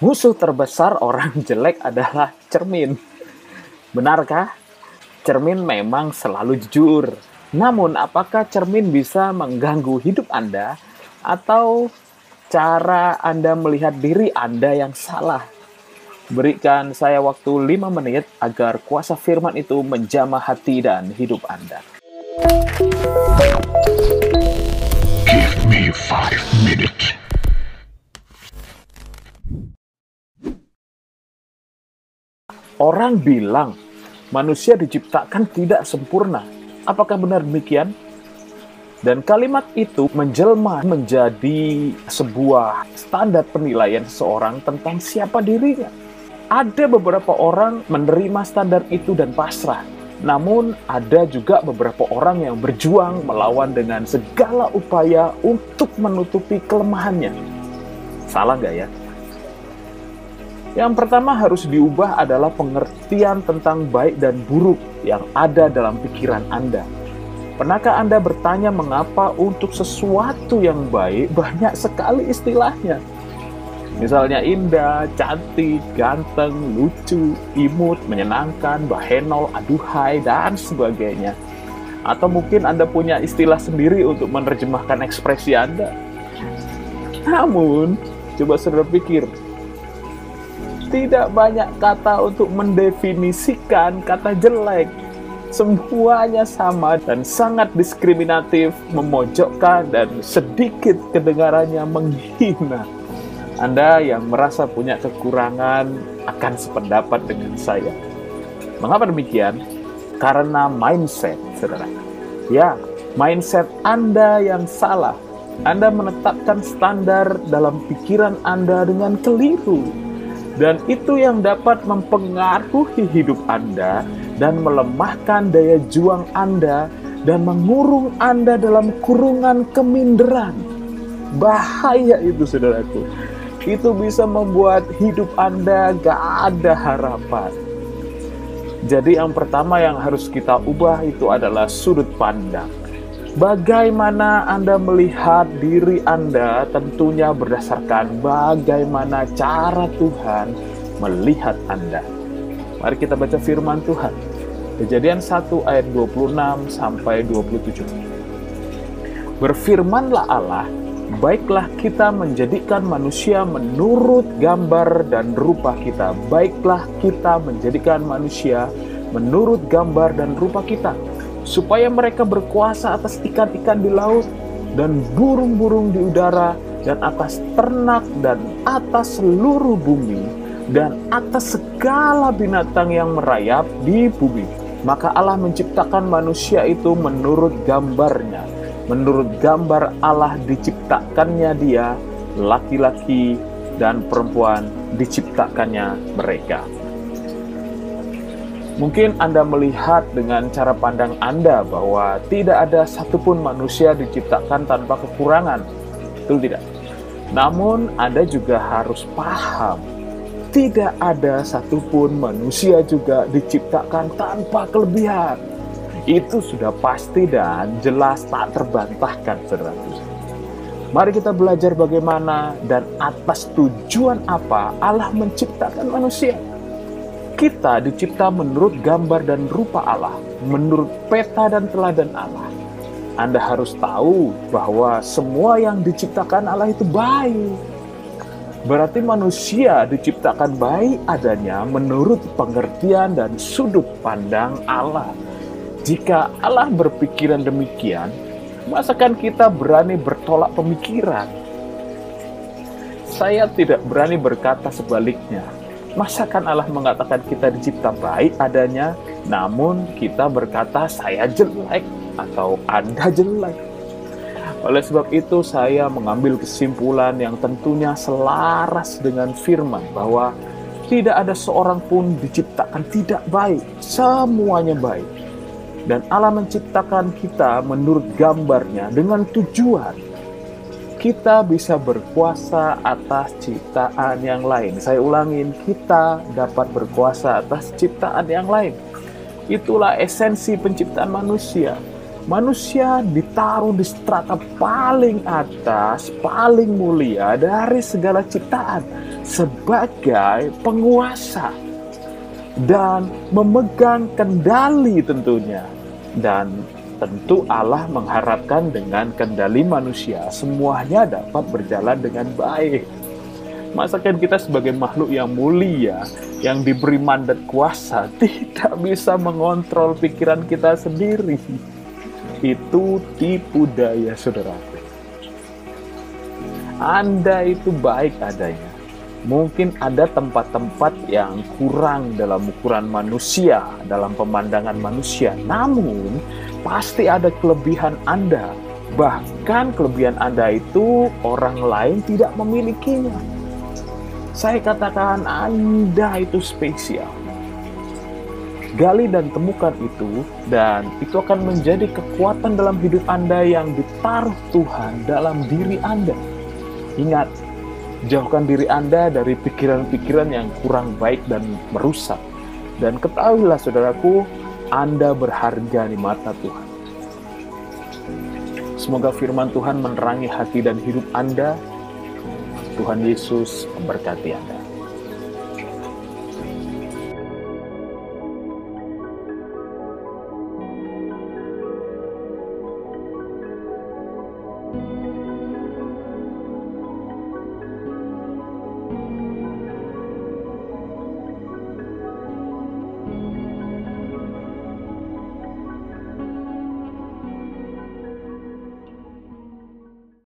Musuh terbesar orang jelek adalah cermin. Benarkah? Cermin memang selalu jujur. Namun, apakah cermin bisa mengganggu hidup Anda atau cara Anda melihat diri Anda yang salah? Berikan saya waktu 5 menit agar kuasa firman itu menjamah hati dan hidup Anda. Orang bilang manusia diciptakan tidak sempurna. Apakah benar demikian? Dan kalimat itu menjelma menjadi sebuah standar penilaian seseorang tentang siapa dirinya. Ada beberapa orang menerima standar itu dan pasrah. Namun ada juga beberapa orang yang berjuang melawan dengan segala upaya untuk menutupi kelemahannya. Salah nggak ya? Yang pertama harus diubah adalah pengertian tentang baik dan buruk yang ada dalam pikiran Anda. Pernahkah Anda bertanya mengapa untuk sesuatu yang baik banyak sekali istilahnya? Misalnya indah, cantik, ganteng, lucu, imut, menyenangkan, bahenol, aduhai, dan sebagainya. Atau mungkin Anda punya istilah sendiri untuk menerjemahkan ekspresi Anda. Namun, coba saudara pikir, tidak banyak kata untuk mendefinisikan kata jelek. Semuanya sama dan sangat diskriminatif, memojokkan, dan sedikit kedengarannya menghina. Anda yang merasa punya kekurangan akan sependapat dengan saya. Mengapa demikian? Karena mindset, saudara. Ya, mindset Anda yang salah. Anda menetapkan standar dalam pikiran Anda dengan keliru dan itu yang dapat mempengaruhi hidup Anda dan melemahkan daya juang Anda dan mengurung Anda dalam kurungan keminderan. Bahaya itu saudaraku. Itu bisa membuat hidup Anda gak ada harapan. Jadi yang pertama yang harus kita ubah itu adalah sudut pandang. Bagaimana Anda melihat diri Anda tentunya berdasarkan bagaimana cara Tuhan melihat Anda. Mari kita baca firman Tuhan. Kejadian 1 ayat 26 sampai 27. Berfirmanlah Allah, baiklah kita menjadikan manusia menurut gambar dan rupa kita. Baiklah kita menjadikan manusia menurut gambar dan rupa kita supaya mereka berkuasa atas ikan-ikan di laut dan burung-burung di udara dan atas ternak dan atas seluruh bumi dan atas segala binatang yang merayap di bumi. Maka Allah menciptakan manusia itu menurut gambarnya. Menurut gambar Allah diciptakannya dia, laki-laki dan perempuan diciptakannya mereka. Mungkin Anda melihat dengan cara pandang Anda bahwa tidak ada satupun manusia diciptakan tanpa kekurangan. Betul tidak? Namun Anda juga harus paham, tidak ada satupun manusia juga diciptakan tanpa kelebihan. Itu sudah pasti dan jelas tak terbantahkan, saudara. Mari kita belajar bagaimana dan atas tujuan apa Allah menciptakan manusia kita dicipta menurut gambar dan rupa Allah, menurut peta dan teladan Allah. Anda harus tahu bahwa semua yang diciptakan Allah itu baik. Berarti manusia diciptakan baik adanya menurut pengertian dan sudut pandang Allah. Jika Allah berpikiran demikian, masakan kita berani bertolak pemikiran? Saya tidak berani berkata sebaliknya Masakan Allah mengatakan kita dicipta baik adanya, namun kita berkata saya jelek atau Anda jelek. Oleh sebab itu saya mengambil kesimpulan yang tentunya selaras dengan firman bahwa tidak ada seorang pun diciptakan tidak baik, semuanya baik. Dan Allah menciptakan kita menurut gambarnya dengan tujuan kita bisa berkuasa atas ciptaan yang lain. Saya ulangin, kita dapat berkuasa atas ciptaan yang lain. Itulah esensi penciptaan manusia. Manusia ditaruh di strata paling atas, paling mulia dari segala ciptaan. sebagai penguasa dan memegang kendali tentunya. Dan tentu Allah mengharapkan dengan kendali manusia semuanya dapat berjalan dengan baik. Masakan kita sebagai makhluk yang mulia, yang diberi mandat kuasa, tidak bisa mengontrol pikiran kita sendiri. Itu tipu daya saudara. Anda itu baik adanya, mungkin ada tempat-tempat yang kurang dalam ukuran manusia, dalam pemandangan manusia. Namun, pasti ada kelebihan Anda. Bahkan kelebihan Anda itu orang lain tidak memilikinya. Saya katakan Anda itu spesial. Gali dan temukan itu, dan itu akan menjadi kekuatan dalam hidup Anda yang ditaruh Tuhan dalam diri Anda. Ingat, Jauhkan diri Anda dari pikiran-pikiran yang kurang baik dan merusak. Dan ketahuilah saudaraku, Anda berharga di mata Tuhan. Semoga firman Tuhan menerangi hati dan hidup Anda. Tuhan Yesus memberkati Anda.